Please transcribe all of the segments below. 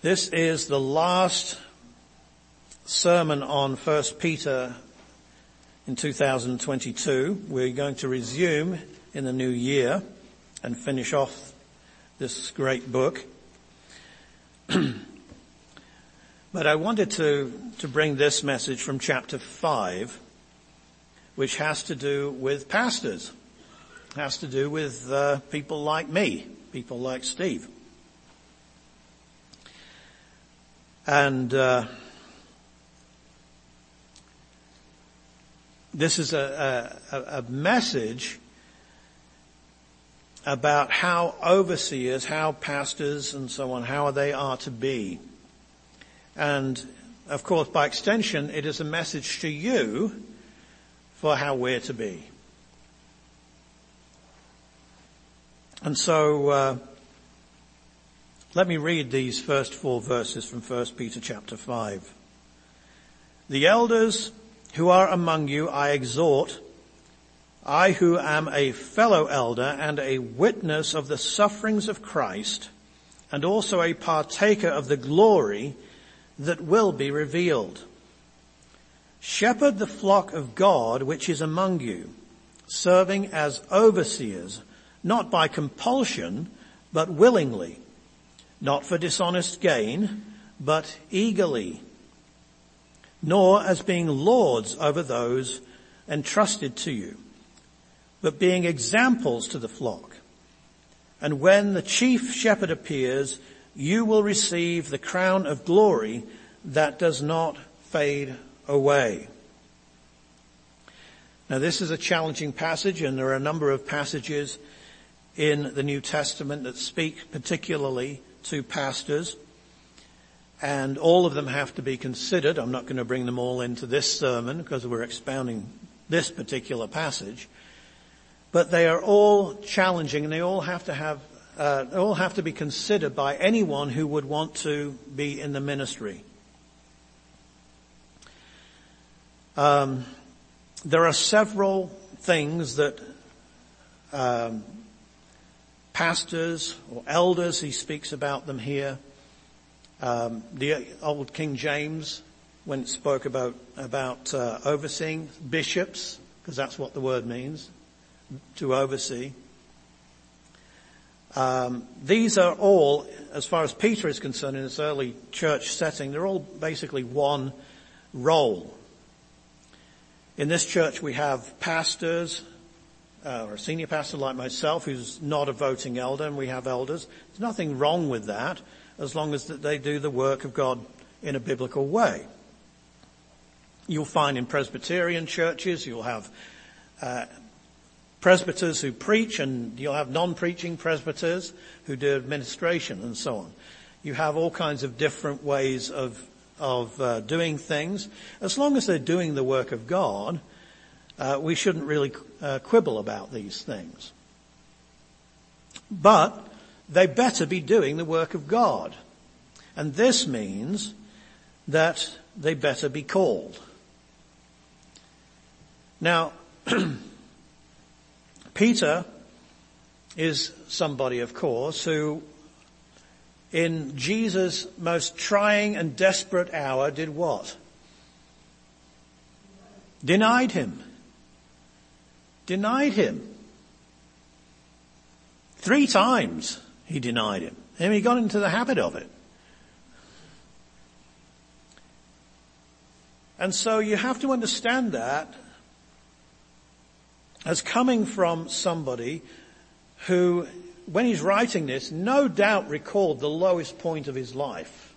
This is the last sermon on 1 Peter in 2022. We're going to resume in the new year and finish off this great book. but I wanted to, to bring this message from chapter 5, which has to do with pastors. Has to do with uh, people like me, people like Steve. And uh, this is a, a, a message about how overseers, how pastors and so on, how they are to be. And of course, by extension, it is a message to you for how we're to be. And so, uh, let me read these first four verses from 1 Peter chapter 5. The elders who are among you I exhort, I who am a fellow elder and a witness of the sufferings of Christ, and also a partaker of the glory that will be revealed. Shepherd the flock of God which is among you, serving as overseers, not by compulsion, but willingly not for dishonest gain, but eagerly, nor as being lords over those entrusted to you, but being examples to the flock. And when the chief shepherd appears, you will receive the crown of glory that does not fade away. Now this is a challenging passage and there are a number of passages in the New Testament that speak particularly to pastors, and all of them have to be considered. I'm not going to bring them all into this sermon because we're expounding this particular passage, but they are all challenging and they all have to have uh, they all have to be considered by anyone who would want to be in the ministry. Um, there are several things that um, pastors or elders, he speaks about them here. Um, the old King James, when it spoke about about uh, overseeing bishops, because that's what the word means, to oversee. Um, these are all, as far as Peter is concerned, in this early church setting, they're all basically one role. In this church, we have pastors, uh, or a senior pastor like myself who's not a voting elder and we have elders. There's nothing wrong with that as long as that they do the work of God in a biblical way. You'll find in Presbyterian churches, you'll have uh, presbyters who preach and you'll have non-preaching presbyters who do administration and so on. You have all kinds of different ways of, of uh, doing things. As long as they're doing the work of God, uh, we shouldn't really uh, quibble about these things. But they better be doing the work of God. And this means that they better be called. Now, Peter is somebody, of course, who in Jesus' most trying and desperate hour did what? Denied him denied him. Three times he denied him. And he got into the habit of it. And so you have to understand that as coming from somebody who, when he's writing this, no doubt recalled the lowest point of his life.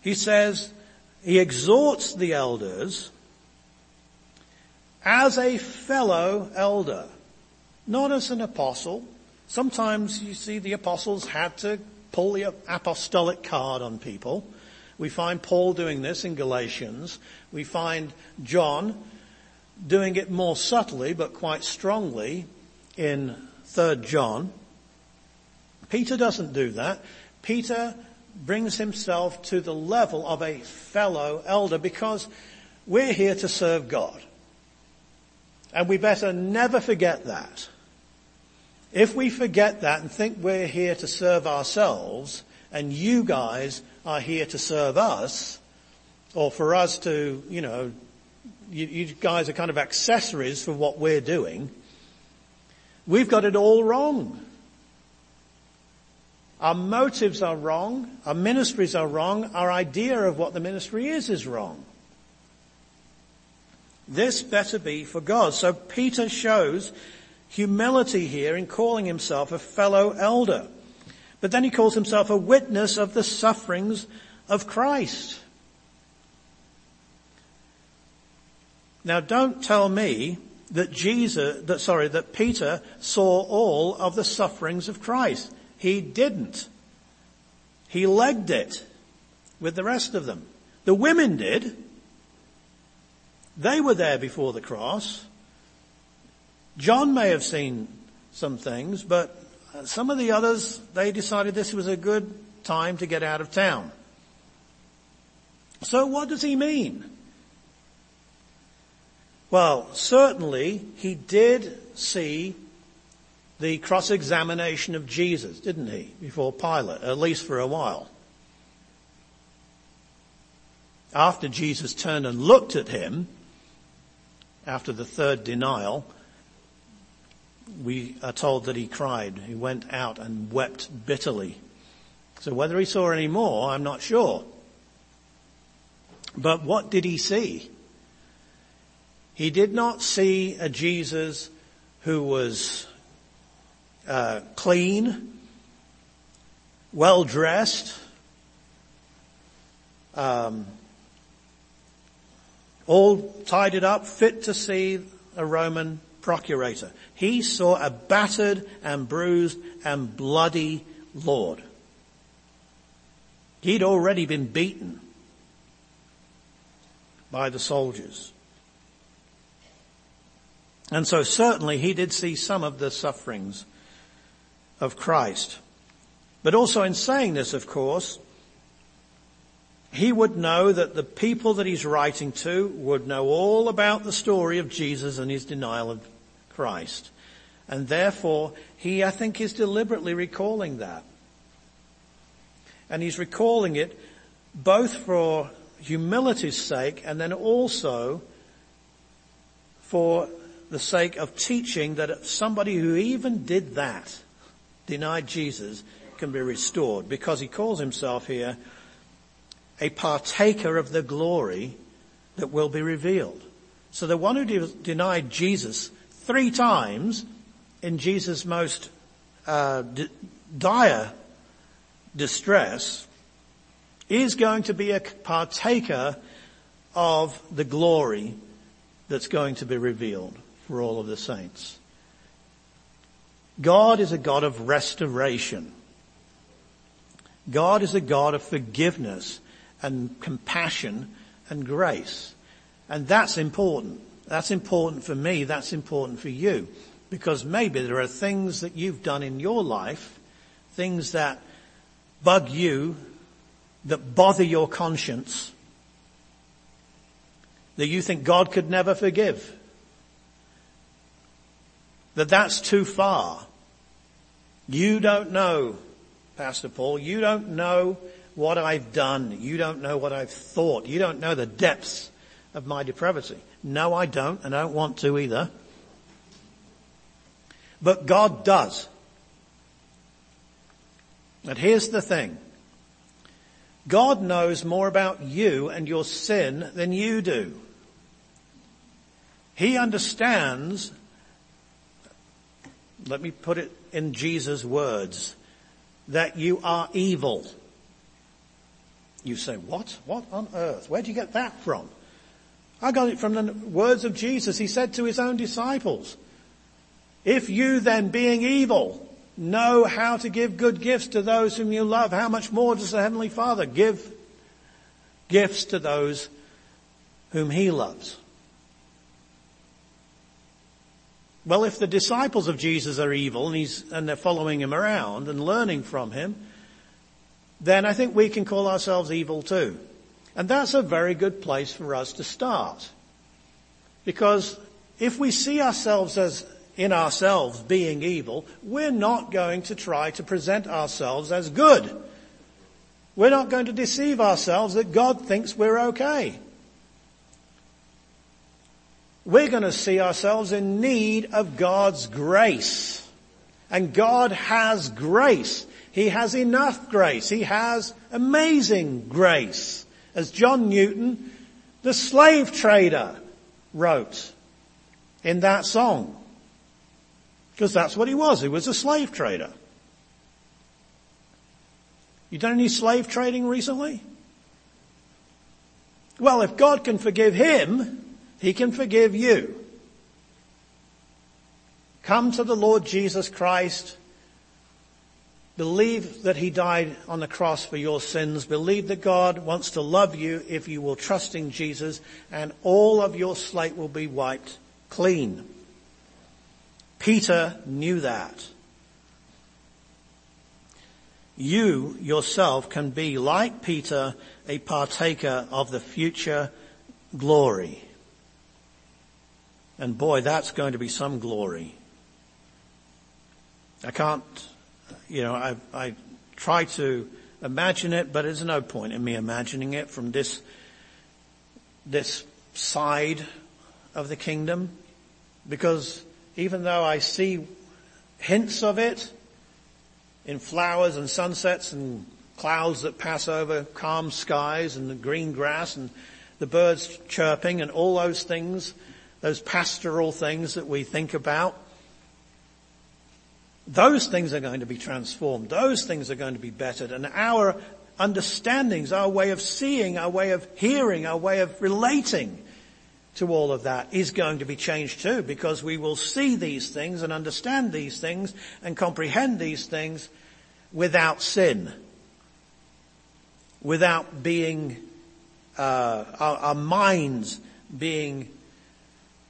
He says, he exhorts the elders as a fellow elder, not as an apostle. Sometimes you see the apostles had to pull the apostolic card on people. We find Paul doing this in Galatians. We find John doing it more subtly but quite strongly in 3rd John. Peter doesn't do that. Peter brings himself to the level of a fellow elder because we're here to serve God. And we better never forget that. If we forget that and think we're here to serve ourselves and you guys are here to serve us, or for us to, you know, you, you guys are kind of accessories for what we're doing, we've got it all wrong. Our motives are wrong. Our ministries are wrong. Our idea of what the ministry is is wrong. This better be for God. So Peter shows humility here in calling himself a fellow elder. But then he calls himself a witness of the sufferings of Christ. Now don't tell me that Jesus, that, sorry, that Peter saw all of the sufferings of Christ. He didn't. He legged it with the rest of them. The women did. They were there before the cross. John may have seen some things, but some of the others, they decided this was a good time to get out of town. So what does he mean? Well, certainly he did see the cross-examination of Jesus, didn't he, before Pilate, at least for a while. After Jesus turned and looked at him, after the third denial, we are told that he cried. He went out and wept bitterly. So whether he saw any more, I'm not sure. But what did he see? He did not see a Jesus who was uh, clean, well dressed, um, all tidied up, fit to see a Roman procurator. He saw a battered and bruised and bloody Lord. He'd already been beaten by the soldiers. And so certainly he did see some of the sufferings of Christ. But also in saying this, of course, he would know that the people that he's writing to would know all about the story of Jesus and his denial of Christ. And therefore, he, I think, is deliberately recalling that. And he's recalling it both for humility's sake and then also for the sake of teaching that somebody who even did that denied Jesus can be restored because he calls himself here a partaker of the glory that will be revealed. So the one who de- denied Jesus three times in Jesus' most uh, d- dire distress is going to be a partaker of the glory that's going to be revealed for all of the saints. God is a God of restoration. God is a God of forgiveness and compassion and grace. And that's important. That's important for me. That's important for you. Because maybe there are things that you've done in your life, things that bug you, that bother your conscience, that you think God could never forgive. That that's too far. You don't know, Pastor Paul, you don't know what I've done. You don't know what I've thought. You don't know the depths of my depravity. No, I don't, and I don't want to either. But God does. And here's the thing. God knows more about you and your sin than you do. He understands, let me put it in Jesus' words that you are evil. You say, what? What on earth? Where do you get that from? I got it from the words of Jesus. He said to his own disciples, if you then being evil know how to give good gifts to those whom you love, how much more does the Heavenly Father give gifts to those whom He loves? Well, if the disciples of Jesus are evil and, he's, and they're following him around and learning from him, then I think we can call ourselves evil too. And that's a very good place for us to start. Because if we see ourselves as in ourselves being evil, we're not going to try to present ourselves as good. We're not going to deceive ourselves that God thinks we're okay. We're going to see ourselves in need of God's grace. And God has grace. He has enough grace. He has amazing grace. As John Newton, the slave trader, wrote in that song. Because that's what he was. He was a slave trader. You done any slave trading recently? Well, if God can forgive him, he can forgive you. Come to the Lord Jesus Christ. Believe that he died on the cross for your sins. Believe that God wants to love you if you will trust in Jesus and all of your slate will be wiped clean. Peter knew that. You yourself can be like Peter, a partaker of the future glory. And boy, that's going to be some glory. I can't, you know, I, I try to imagine it, but there's no point in me imagining it from this, this side of the kingdom. Because even though I see hints of it in flowers and sunsets and clouds that pass over calm skies and the green grass and the birds chirping and all those things, those pastoral things that we think about, those things are going to be transformed. Those things are going to be bettered and our understandings, our way of seeing, our way of hearing, our way of relating to all of that is going to be changed too because we will see these things and understand these things and comprehend these things without sin. Without being, uh, our, our minds being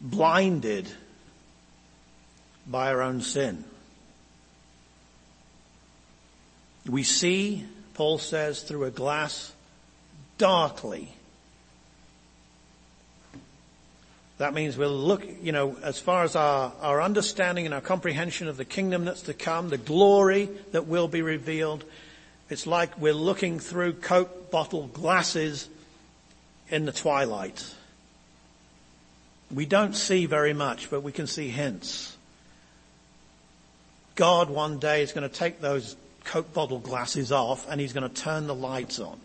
blinded by our own sin. We see, Paul says, through a glass darkly. That means we'll look, you know, as far as our, our understanding and our comprehension of the kingdom that's to come, the glory that will be revealed, it's like we're looking through Coke bottle glasses in the twilight. We don't see very much, but we can see hints. God one day is going to take those Coke bottle glasses off and he's going to turn the lights on.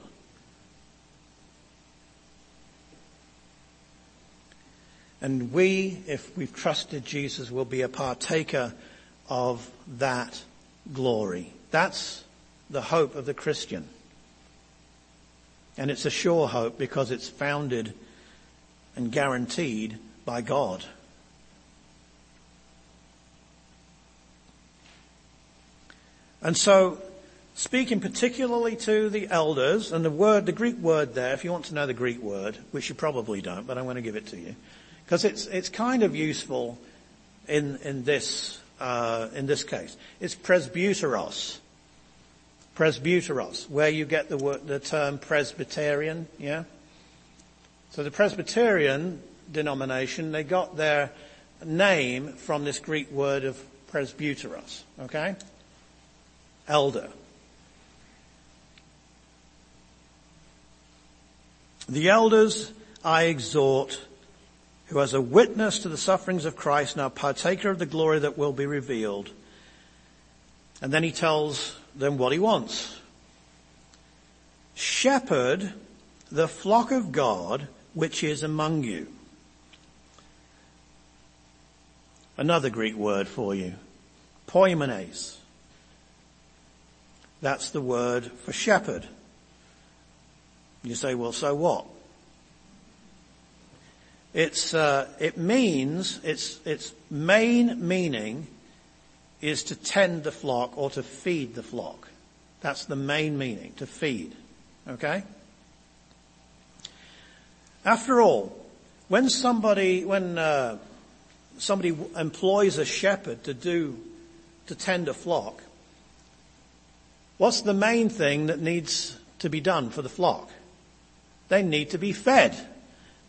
And we, if we've trusted Jesus, will be a partaker of that glory. That's the hope of the Christian. And it's a sure hope because it's founded and guaranteed by God. And so, speaking particularly to the elders, and the word, the Greek word there, if you want to know the Greek word, which you probably don't, but I'm going to give it to you, because it's it's kind of useful in in this uh, in this case. It's presbyteros, presbyteros, where you get the word, the term Presbyterian, yeah. So the Presbyterian denomination, they got their name from this Greek word of presbyteros, okay? Elder. The elders I exhort, who as a witness to the sufferings of Christ now partaker of the glory that will be revealed. And then he tells them what he wants. Shepherd the flock of God which is among you Another Greek word for you. Poimenes. That's the word for shepherd. You say, well, so what? It's, uh, it means, its, its main meaning is to tend the flock or to feed the flock. That's the main meaning, to feed. Okay? After all, when somebody, when, uh, somebody employs a shepherd to do, to tend a flock, what's the main thing that needs to be done for the flock? They need to be fed,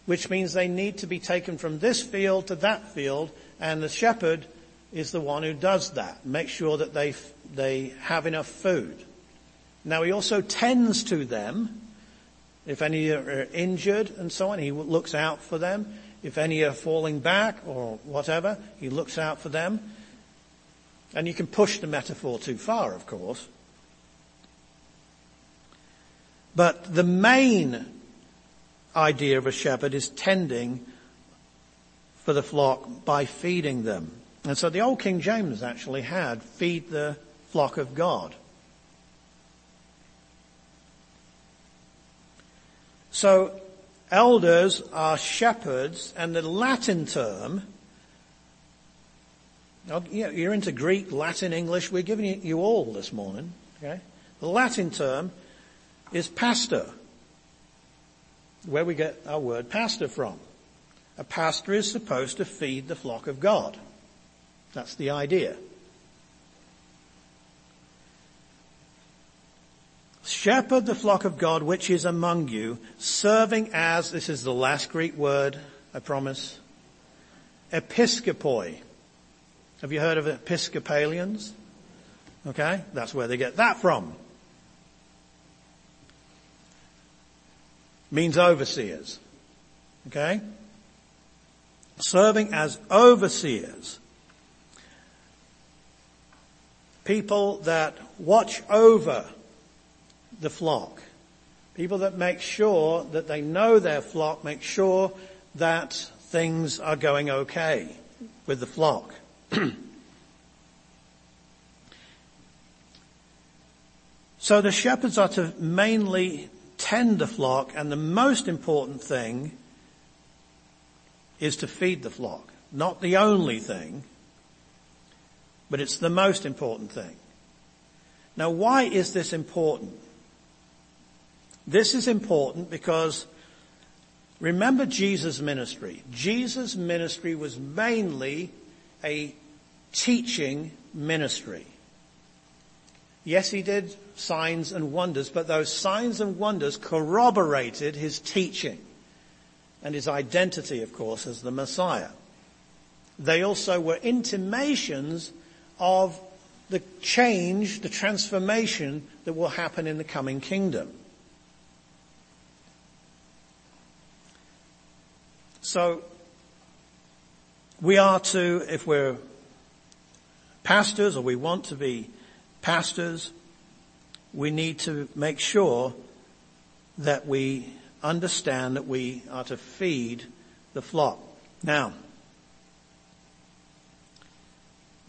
which means they need to be taken from this field to that field and the shepherd is the one who does that. Make sure that they, they have enough food. Now he also tends to them. If any are injured and so on, he looks out for them. If any are falling back or whatever, he looks out for them. And you can push the metaphor too far, of course. But the main idea of a shepherd is tending for the flock by feeding them. And so the old King James actually had feed the flock of God. So elders are shepherds and the Latin term, oh, you're into Greek, Latin, English, we're giving you all this morning, okay? The Latin term is pastor, where we get our word pastor from. A pastor is supposed to feed the flock of God. That's the idea. Shepherd the flock of God which is among you, serving as, this is the last Greek word, I promise, episkopoi. Have you heard of Episcopalians? Okay, that's where they get that from. Means overseers. Okay? Serving as overseers people that watch over the flock. People that make sure that they know their flock, make sure that things are going okay with the flock. so the shepherds are to mainly tend the flock and the most important thing is to feed the flock. Not the only thing, but it's the most important thing. Now why is this important? This is important because remember Jesus' ministry. Jesus' ministry was mainly a teaching ministry. Yes, he did signs and wonders, but those signs and wonders corroborated his teaching and his identity, of course, as the Messiah. They also were intimations of the change, the transformation that will happen in the coming kingdom. So, we are to, if we're pastors or we want to be pastors, we need to make sure that we understand that we are to feed the flock. Now,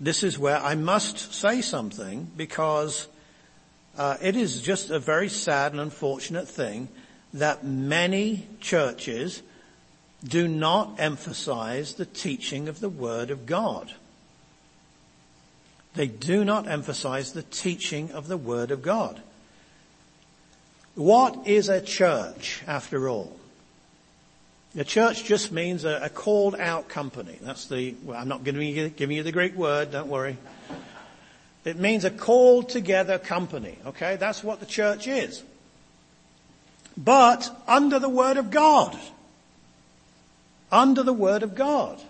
this is where I must say something because uh, it is just a very sad and unfortunate thing that many churches do not emphasize the teaching of the Word of God. They do not emphasize the teaching of the Word of God. What is a church after all? A church just means a, a called out company. That's the, well, I'm not giving you, giving you the Greek word, don't worry. It means a called together company, okay? That's what the church is. But under the word of God. Under the word of God.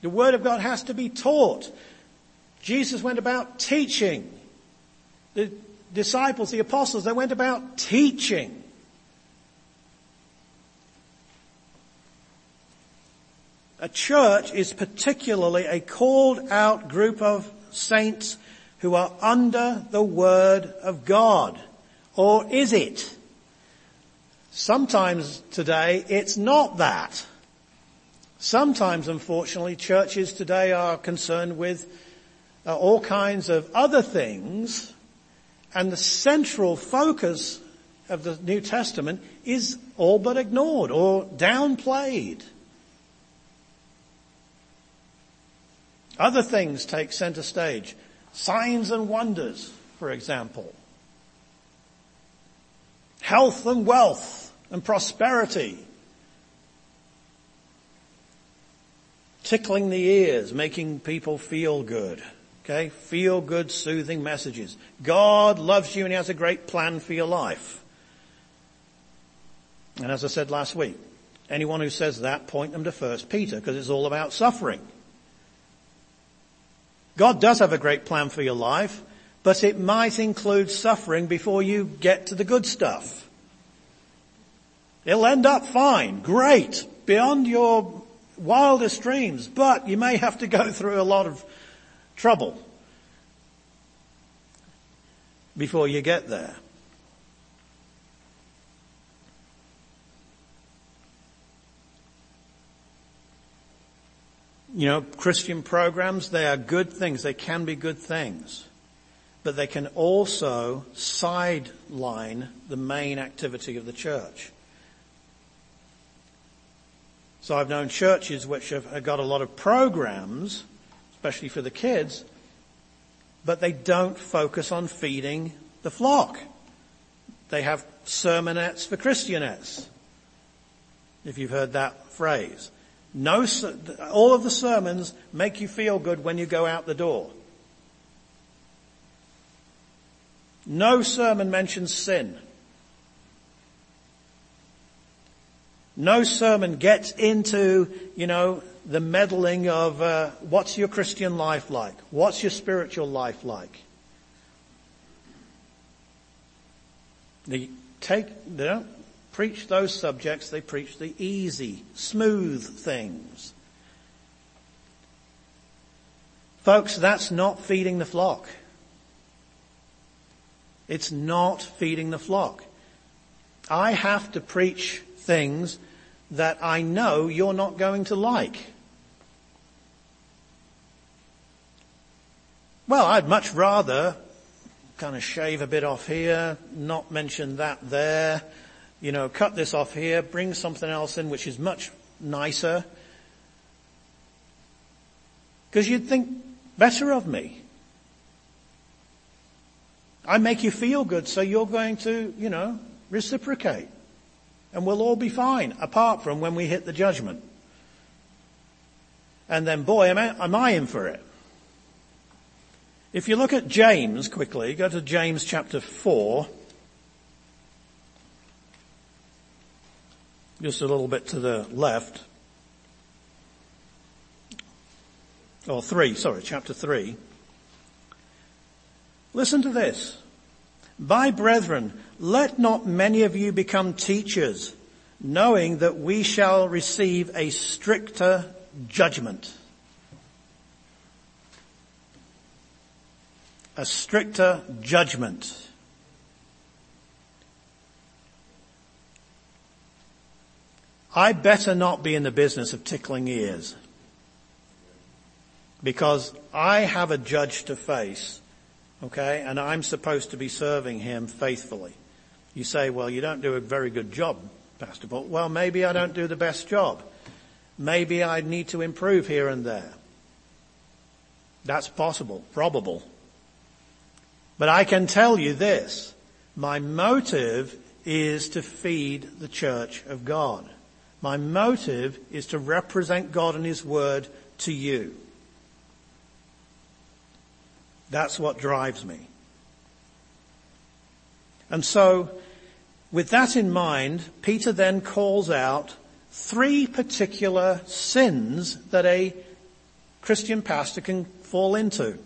The word of God has to be taught. Jesus went about teaching. The disciples, the apostles, they went about teaching. A church is particularly a called out group of saints who are under the word of God. Or is it? Sometimes today it's not that. Sometimes unfortunately churches today are concerned with Uh, all kinds of other things and the central focus of the New Testament is all but ignored or downplayed. Other things take center stage. Signs and wonders, for example. Health and wealth and prosperity. Tickling the ears, making people feel good. Okay? Feel good, soothing messages. God loves you and He has a great plan for your life. And as I said last week, anyone who says that, point them to 1 Peter because it's all about suffering. God does have a great plan for your life, but it might include suffering before you get to the good stuff. It'll end up fine, great, beyond your wildest dreams, but you may have to go through a lot of trouble before you get there. You know, Christian programs, they are good things. They can be good things. But they can also sideline the main activity of the church. So I've known churches which have got a lot of programs, especially for the kids, but they don't focus on feeding the flock. They have sermonettes for Christianettes, if you've heard that phrase. No, all of the sermons make you feel good when you go out the door. No sermon mentions sin. No sermon gets into, you know, the meddling of uh, what's your Christian life like? What's your spiritual life like? They take, they don't preach those subjects, they preach the easy, smooth things. Folks, that's not feeding the flock. It's not feeding the flock. I have to preach things that I know you're not going to like. Well, I'd much rather kind of shave a bit off here, not mention that there, you know, cut this off here, bring something else in which is much nicer. Because you'd think better of me. I make you feel good, so you're going to, you know, reciprocate. And we'll all be fine, apart from when we hit the judgment. And then boy, am I, am I in for it. If you look at James quickly, go to James chapter 4. just a little bit to the left. Or three, sorry, chapter three. Listen to this. By brethren, let not many of you become teachers, knowing that we shall receive a stricter judgment. A stricter judgment. I better not be in the business of tickling ears. Because I have a judge to face, okay, and I'm supposed to be serving him faithfully. You say, well, you don't do a very good job, Pastor Paul. Well, maybe I don't do the best job. Maybe I need to improve here and there. That's possible, probable. But I can tell you this. My motive is to feed the church of God. My motive is to represent God and His Word to you. That's what drives me. And so, with that in mind, Peter then calls out three particular sins that a Christian pastor can fall into.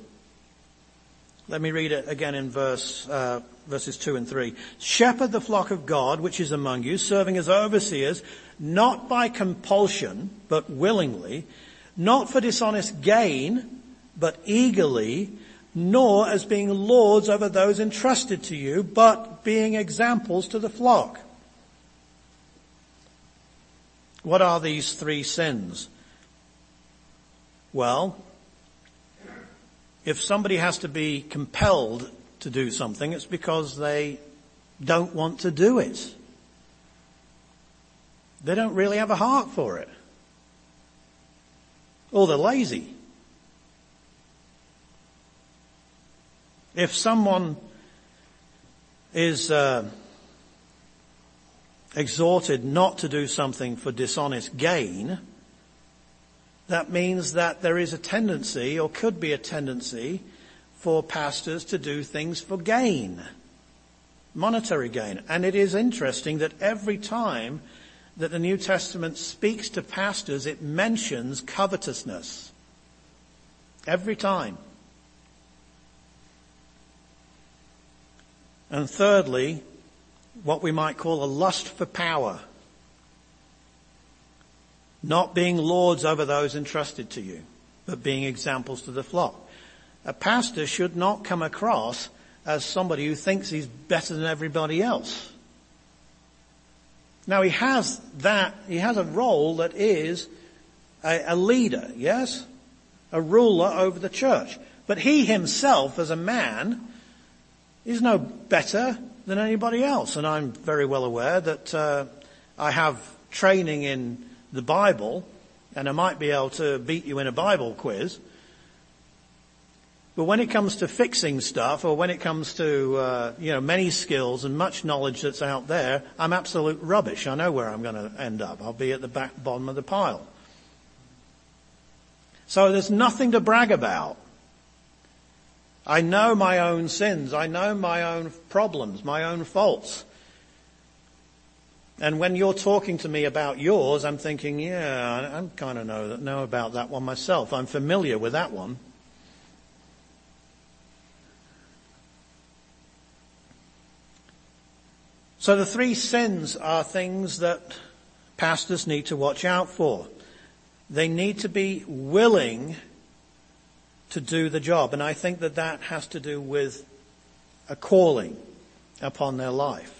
Let me read it again in verse, uh, verses 2 and 3. Shepherd the flock of God which is among you, serving as overseers, not by compulsion, but willingly, not for dishonest gain, but eagerly, nor as being lords over those entrusted to you, but being examples to the flock. What are these three sins? Well, if somebody has to be compelled to do something, it's because they don't want to do it. They don't really have a heart for it. Or they're lazy. If someone is uh, exhorted not to do something for dishonest gain, that means that there is a tendency or could be a tendency for pastors to do things for gain, monetary gain. And it is interesting that every time that the New Testament speaks to pastors, it mentions covetousness. Every time. And thirdly, what we might call a lust for power. Not being lords over those entrusted to you, but being examples to the flock. A pastor should not come across as somebody who thinks he's better than everybody else. Now he has that, he has a role that is a, a leader, yes? A ruler over the church. But he himself as a man is no better than anybody else. And I'm very well aware that uh, I have training in the Bible and I might be able to beat you in a Bible quiz. But when it comes to fixing stuff or when it comes to, uh, you know, many skills and much knowledge that's out there, I'm absolute rubbish. I know where I'm going to end up. I'll be at the back bottom of the pile. So there's nothing to brag about. I know my own sins. I know my own problems, my own faults. And when you're talking to me about yours, I'm thinking, yeah, I kind of know, know about that one myself. I'm familiar with that one. So the three sins are things that pastors need to watch out for. They need to be willing to do the job. And I think that that has to do with a calling upon their life.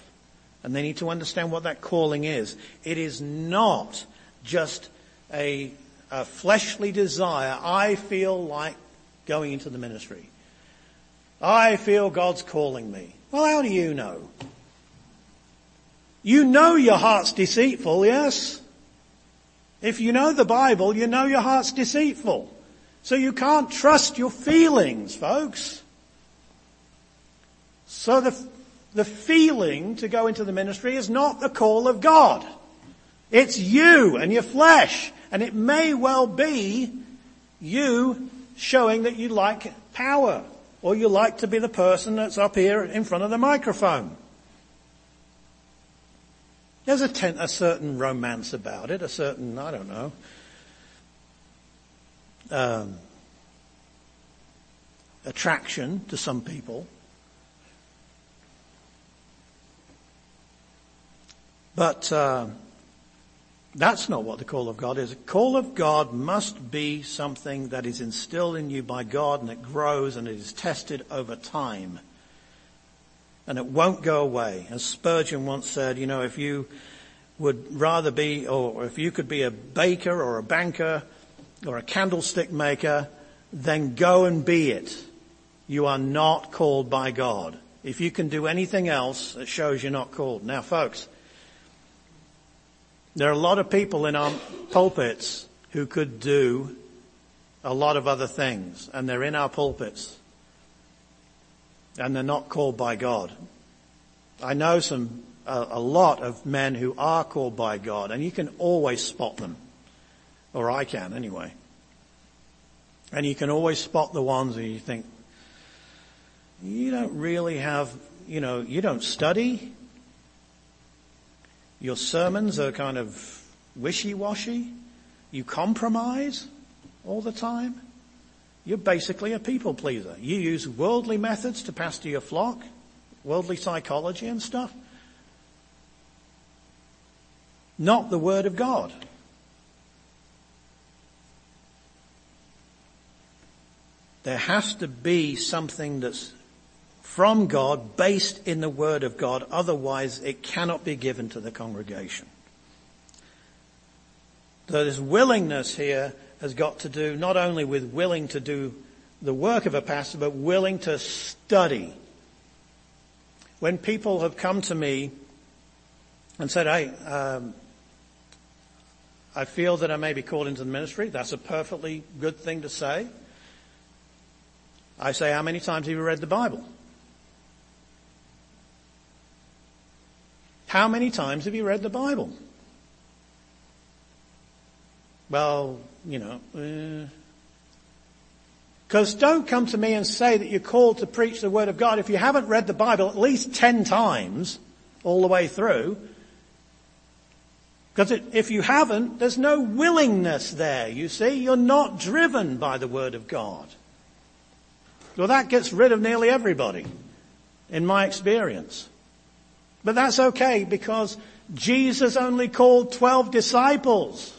And they need to understand what that calling is. It is not just a, a fleshly desire. I feel like going into the ministry. I feel God's calling me. Well, how do you know? You know your heart's deceitful, yes? If you know the Bible, you know your heart's deceitful. So you can't trust your feelings, folks. So the, the feeling to go into the ministry is not the call of God. It's you and your flesh. And it may well be you showing that you like power or you like to be the person that's up here in front of the microphone. There's a, ten, a certain romance about it, a certain, I don't know, um, attraction to some people. But uh, that's not what the call of God is. The call of God must be something that is instilled in you by God and it grows and it is tested over time. And it won't go away. As Spurgeon once said, you know, if you would rather be, or if you could be a baker or a banker or a candlestick maker, then go and be it. You are not called by God. If you can do anything else, it shows you're not called. Now folks, there are a lot of people in our pulpits who could do a lot of other things, and they're in our pulpits. And they're not called by God. I know some, a, a lot of men who are called by God, and you can always spot them. Or I can anyway. And you can always spot the ones who you think, you don't really have, you know, you don't study. Your sermons are kind of wishy-washy. You compromise all the time. You're basically a people pleaser. You use worldly methods to pastor your flock, worldly psychology and stuff. Not the Word of God. There has to be something that's from God, based in the Word of God, otherwise it cannot be given to the congregation. So this willingness here has got to do not only with willing to do the work of a pastor, but willing to study. When people have come to me and said, hey, um, I feel that I may be called into the ministry, that's a perfectly good thing to say. I say, how many times have you read the Bible? How many times have you read the Bible? Well, you know, because uh, don't come to me and say that you're called to preach the Word of God if you haven't read the Bible at least ten times all the way through. Because if you haven't, there's no willingness there, you see. You're not driven by the Word of God. Well, that gets rid of nearly everybody. in my experience. But that's okay because Jesus only called 12 disciples.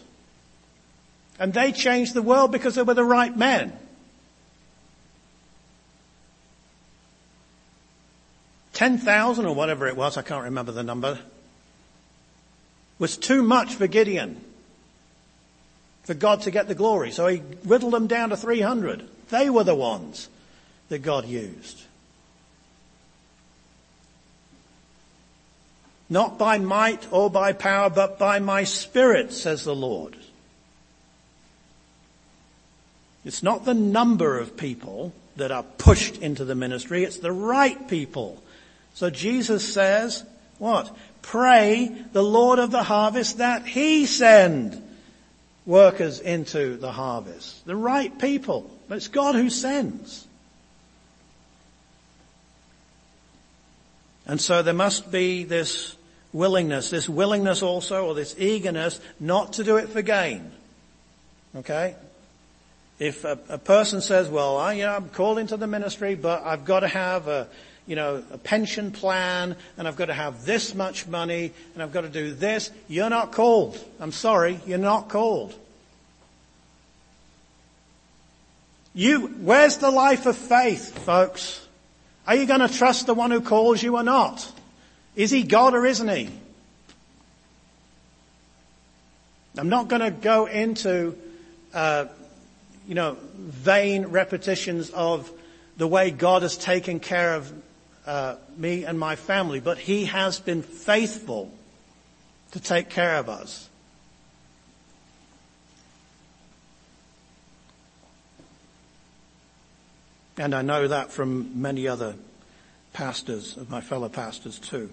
And they changed the world because they were the right men. 10,000 or whatever it was, I can't remember the number, was too much for Gideon. For God to get the glory. So he whittled them down to 300. They were the ones that God used. Not by might or by power, but by my spirit, says the Lord. It's not the number of people that are pushed into the ministry, it's the right people. So Jesus says, what? Pray the Lord of the harvest that He send workers into the harvest. The right people. But it's God who sends. And so there must be this willingness, this willingness also, or this eagerness not to do it for gain. Okay? If a, a person says, well, I, you know, I'm called into the ministry, but I've got to have a, you know, a pension plan and I've got to have this much money and I've got to do this. You're not called. I'm sorry, you're not called. You, where's the life of faith, folks? Are you going to trust the one who calls you or not? Is he God or isn't he? I'm not going to go into, uh, you know, vain repetitions of the way God has taken care of uh, me and my family, but He has been faithful to take care of us. And I know that from many other pastors, of my fellow pastors too.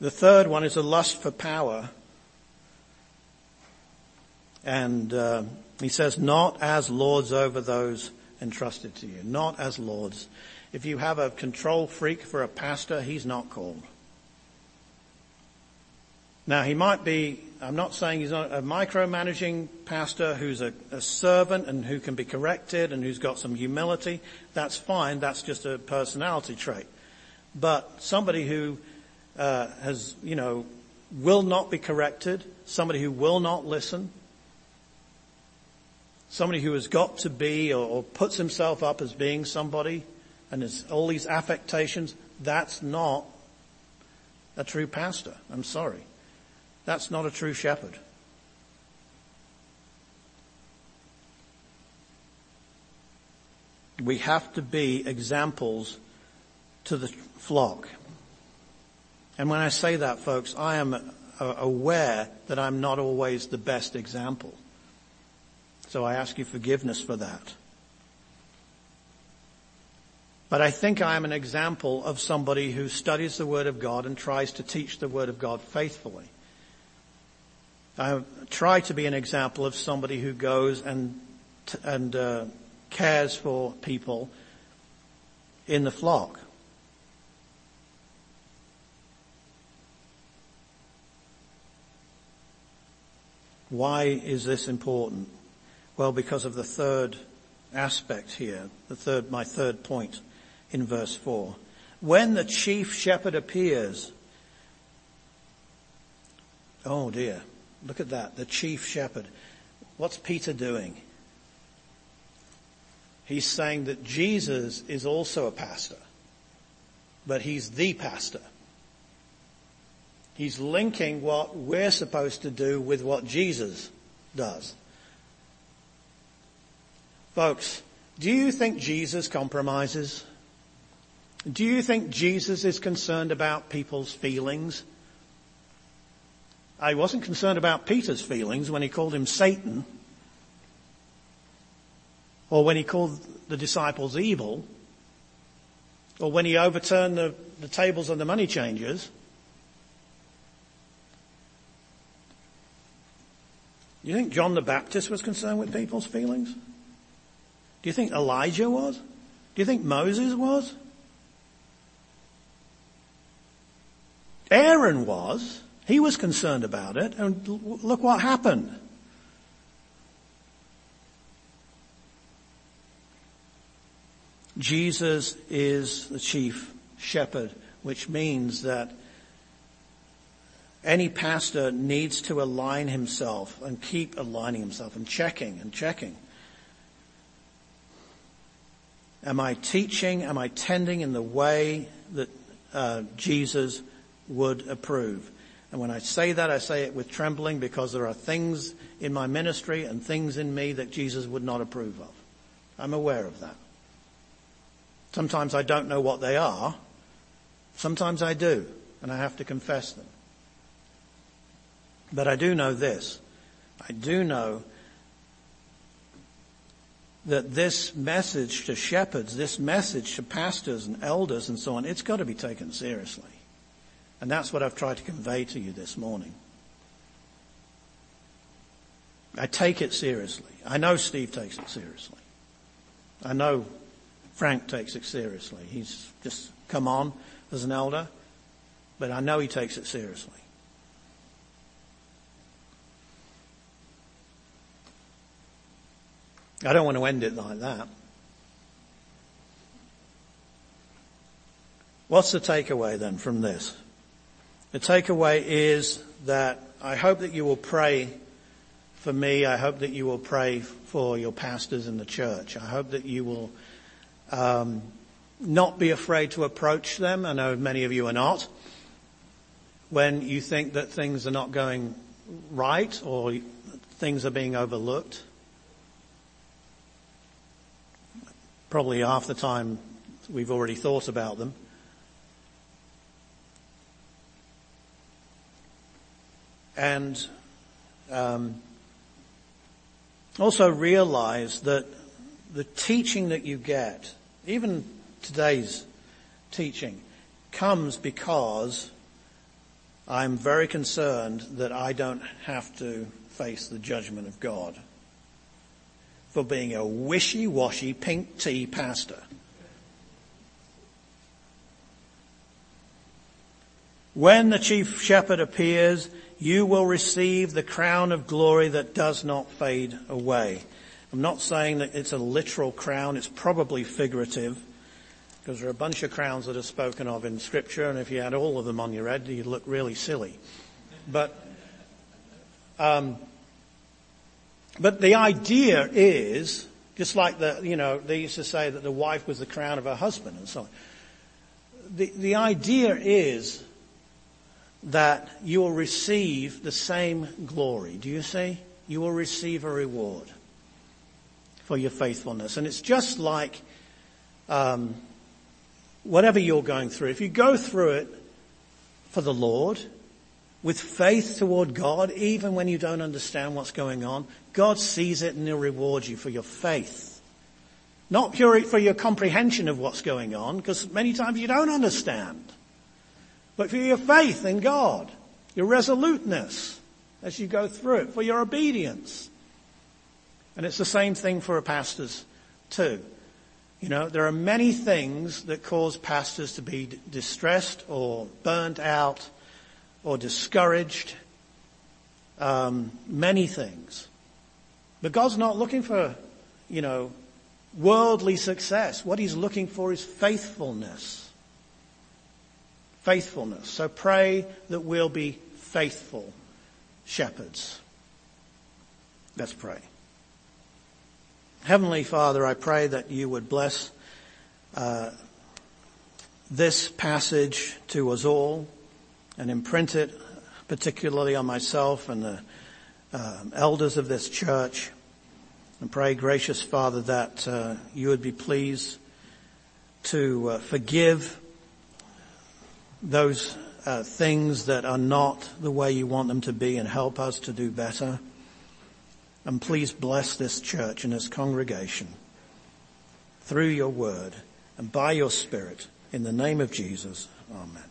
The third one is a lust for power. And uh, he says, not as lords over those entrusted to you, not as lords. If you have a control freak for a pastor, he's not called. Now he might be, I'm not saying he's not a micromanaging pastor who's a, a, servant and who can be corrected and who's got some humility. That's fine. That's just a personality trait. But somebody who uh, has, you know, will not be corrected, somebody who will not listen, somebody who has got to be or, or puts himself up as being somebody and has all these affectations, that's not a true pastor. I'm sorry. That's not a true shepherd. We have to be examples to the flock. And when I say that, folks, I am aware that I'm not always the best example. So I ask you forgiveness for that. But I think I am an example of somebody who studies the Word of God and tries to teach the Word of God faithfully. I try to be an example of somebody who goes and, and uh, cares for people in the flock. Why is this important? Well, because of the third aspect here, the third, my third point in verse four. When the chief shepherd appears, oh dear, look at that, the chief shepherd. What's Peter doing? He's saying that Jesus is also a pastor, but he's the pastor. He's linking what we're supposed to do with what Jesus does. Folks, do you think Jesus compromises? Do you think Jesus is concerned about people's feelings? I wasn't concerned about Peter's feelings when he called him Satan or when he called the disciples evil or when he overturned the, the tables and the money changers. Do you think John the Baptist was concerned with people's feelings? Do you think Elijah was? Do you think Moses was? Aaron was. He was concerned about it, and look what happened. Jesus is the chief shepherd, which means that any pastor needs to align himself and keep aligning himself and checking and checking. Am I teaching? Am I tending in the way that uh, Jesus would approve? And when I say that, I say it with trembling because there are things in my ministry and things in me that Jesus would not approve of. I'm aware of that. Sometimes I don't know what they are. Sometimes I do, and I have to confess them. But I do know this. I do know that this message to shepherds, this message to pastors and elders and so on, it's got to be taken seriously. And that's what I've tried to convey to you this morning. I take it seriously. I know Steve takes it seriously. I know Frank takes it seriously. He's just come on as an elder, but I know he takes it seriously. I don't want to end it like that. What's the takeaway then from this? The takeaway is that I hope that you will pray for me. I hope that you will pray for your pastors in the church. I hope that you will um, not be afraid to approach them. I know many of you are not. When you think that things are not going right or things are being overlooked. Probably half the time we've already thought about them. And um, also realize that the teaching that you get, even today's teaching, comes because I'm very concerned that I don't have to face the judgment of God for being a wishy-washy pink tea pastor. When the chief shepherd appears, you will receive the crown of glory that does not fade away. I'm not saying that it's a literal crown, it's probably figurative, because there are a bunch of crowns that are spoken of in scripture, and if you had all of them on your head, you'd look really silly. But, um, but the idea is, just like the, you know, they used to say that the wife was the crown of her husband and so on. The, the idea is that you will receive the same glory. Do you see? You will receive a reward for your faithfulness. And it's just like um, whatever you're going through. If you go through it for the Lord, with faith toward God, even when you don't understand what's going on, God sees it and He'll reward you for your faith. Not purely for your comprehension of what's going on, because many times you don't understand. But for your faith in God, your resoluteness as you go through it, for your obedience. And it's the same thing for pastors too. You know, there are many things that cause pastors to be distressed or burnt out or discouraged. Um, many things. But God's not looking for, you know, worldly success. What He's looking for is faithfulness. Faithfulness. So pray that we'll be faithful shepherds. Let's pray. Heavenly Father, I pray that you would bless uh, this passage to us all and imprint it particularly on myself and the uh, elders of this church. And pray, gracious Father, that uh, you would be pleased to uh, forgive those uh, things that are not the way you want them to be and help us to do better. And please bless this church and this congregation through your word and by your spirit in the name of Jesus. Amen.